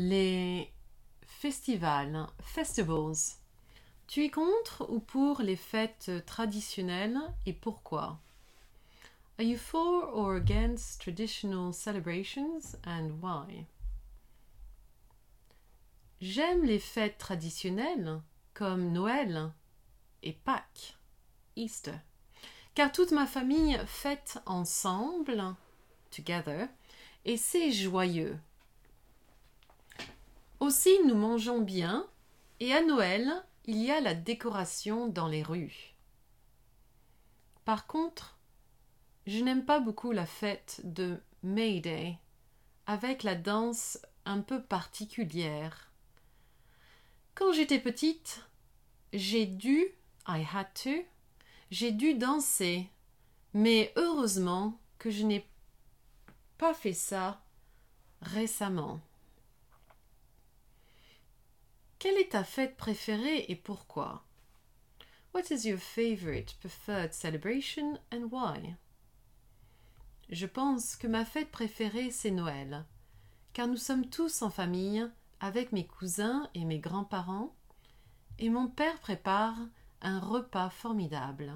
Les festivals, festivals. Tu es contre ou pour les fêtes traditionnelles et pourquoi? Are you for or against traditional celebrations and why? J'aime les fêtes traditionnelles comme Noël et Pâques, Easter, car toute ma famille fête ensemble, together, et c'est joyeux. Aussi nous mangeons bien, et à Noël, il y a la décoration dans les rues. Par contre, je n'aime pas beaucoup la fête de May Day, avec la danse un peu particulière. Quand j'étais petite, j'ai dû, I had to, j'ai dû danser, mais heureusement que je n'ai pas fait ça récemment. Quelle est ta fête préférée et pourquoi? What is your favorite preferred celebration and why? Je pense que ma fête préférée c'est Noël, car nous sommes tous en famille avec mes cousins et mes grands-parents, et mon père prépare un repas formidable.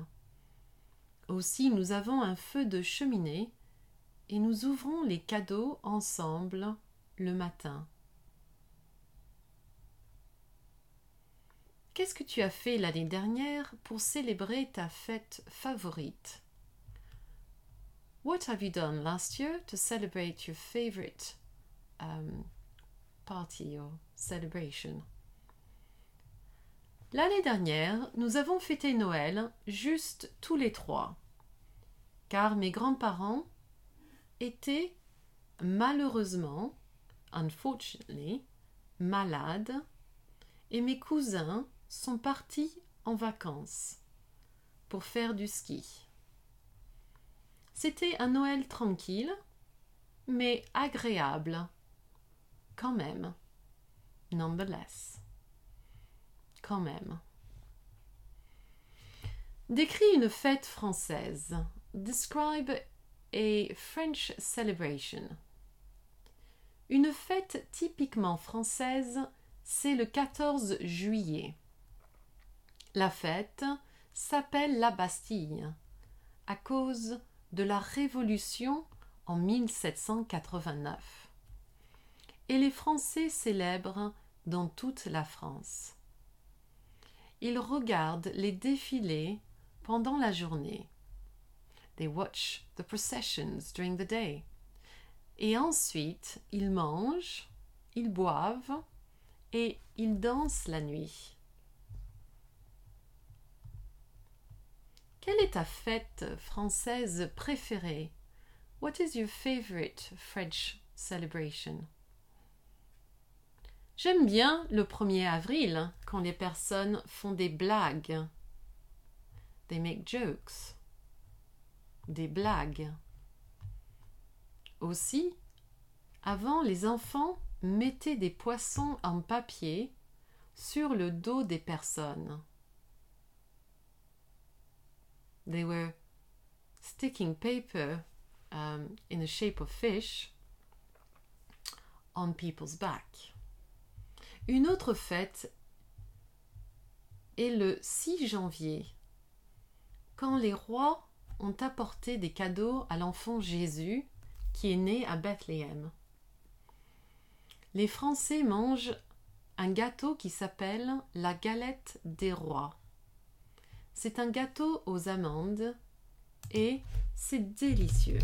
Aussi nous avons un feu de cheminée et nous ouvrons les cadeaux ensemble le matin. Qu'est-ce que tu as fait l'année dernière pour célébrer ta fête favorite? What have you done last year to celebrate your favorite um, party or celebration? L'année dernière, nous avons fêté Noël juste tous les trois, car mes grands-parents étaient malheureusement, unfortunately, malades, et mes cousins sont partis en vacances pour faire du ski. C'était un Noël tranquille, mais agréable, quand même, nonetheless, quand même. Décris une fête française. Describe a French celebration. Une fête typiquement française, c'est le 14 juillet. La fête s'appelle la Bastille à cause de la Révolution en 1789. Et les Français célèbrent dans toute la France. Ils regardent les défilés pendant la journée. They watch the processions during the day. Et ensuite, ils mangent, ils boivent et ils dansent la nuit. Quelle est ta fête française préférée? What is your favorite French celebration? J'aime bien le 1er avril quand les personnes font des blagues. They make jokes. Des blagues. Aussi, avant, les enfants mettaient des poissons en papier sur le dos des personnes. They were sticking paper um, in the shape of fish on people's back. Une autre fête est le 6 janvier, quand les rois ont apporté des cadeaux à l'enfant Jésus qui est né à Bethléem. Les Français mangent un gâteau qui s'appelle la galette des rois. C'est un gâteau aux amandes et c'est délicieux.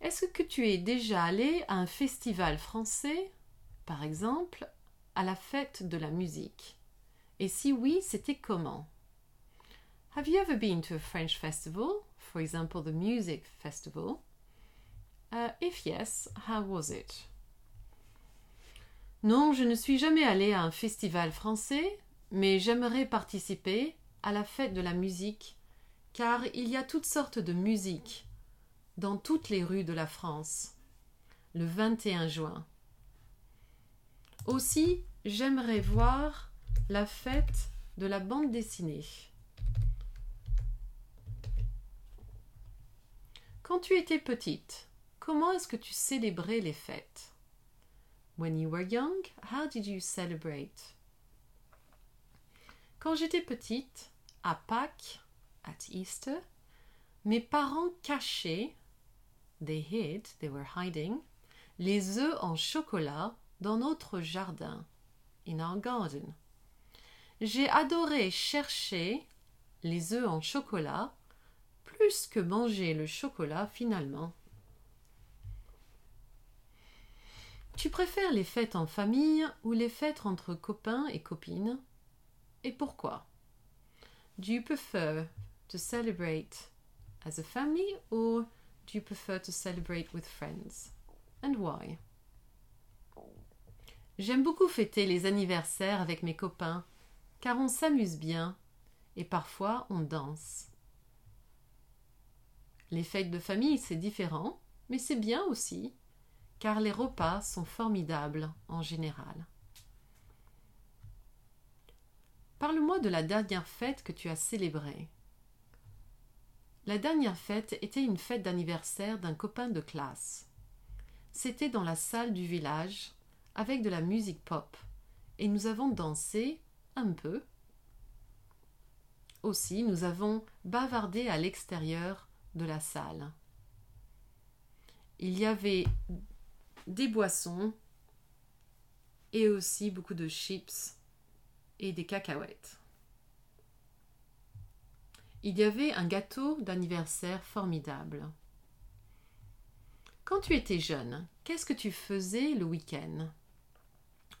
Est-ce que tu es déjà allé à un festival français, par exemple, à la fête de la musique? Et si oui, c'était comment? Have you ever been to a French festival, for example, the music festival? Uh, if yes, how was it? Non, je ne suis jamais allée à un festival français, mais j'aimerais participer à la fête de la musique, car il y a toutes sortes de musique dans toutes les rues de la France, le 21 juin. Aussi, j'aimerais voir la fête de la bande dessinée. Quand tu étais petite, comment est-ce que tu célébrais les fêtes? When you were young, how did you celebrate? Quand j'étais petite, à Pâques, at Easter, mes parents cachaient, they hid, they were hiding, les œufs en chocolat dans notre jardin, in our garden. J'ai adoré chercher les œufs en chocolat plus que manger le chocolat finalement. Tu préfères les fêtes en famille ou les fêtes entre copains et copines? Et pourquoi? Do you prefer to celebrate as a family or do you prefer to celebrate with friends? And why? J'aime beaucoup fêter les anniversaires avec mes copains car on s'amuse bien et parfois on danse. Les fêtes de famille, c'est différent, mais c'est bien aussi car les repas sont formidables en général. Parle-moi de la dernière fête que tu as célébrée. La dernière fête était une fête d'anniversaire d'un copain de classe. C'était dans la salle du village, avec de la musique pop, et nous avons dansé un peu. Aussi, nous avons bavardé à l'extérieur de la salle. Il y avait des boissons et aussi beaucoup de chips et des cacahuètes. Il y avait un gâteau d'anniversaire formidable. Quand tu étais jeune, qu'est-ce que tu faisais le week-end?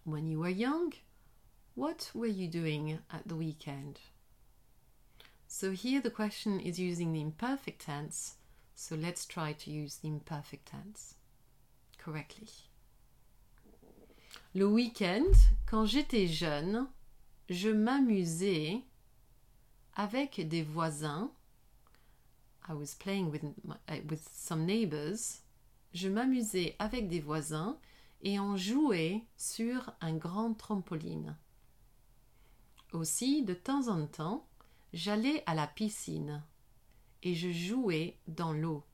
When you were young, what were you doing at the weekend? So here the question is using the imperfect tense, so let's try to use the imperfect tense. Le week-end, quand j'étais jeune, je m'amusais avec des voisins. I was playing with, uh, with some neighbors. Je m'amusais avec des voisins et on jouait sur un grand trampoline. Aussi, de temps en temps, j'allais à la piscine et je jouais dans l'eau.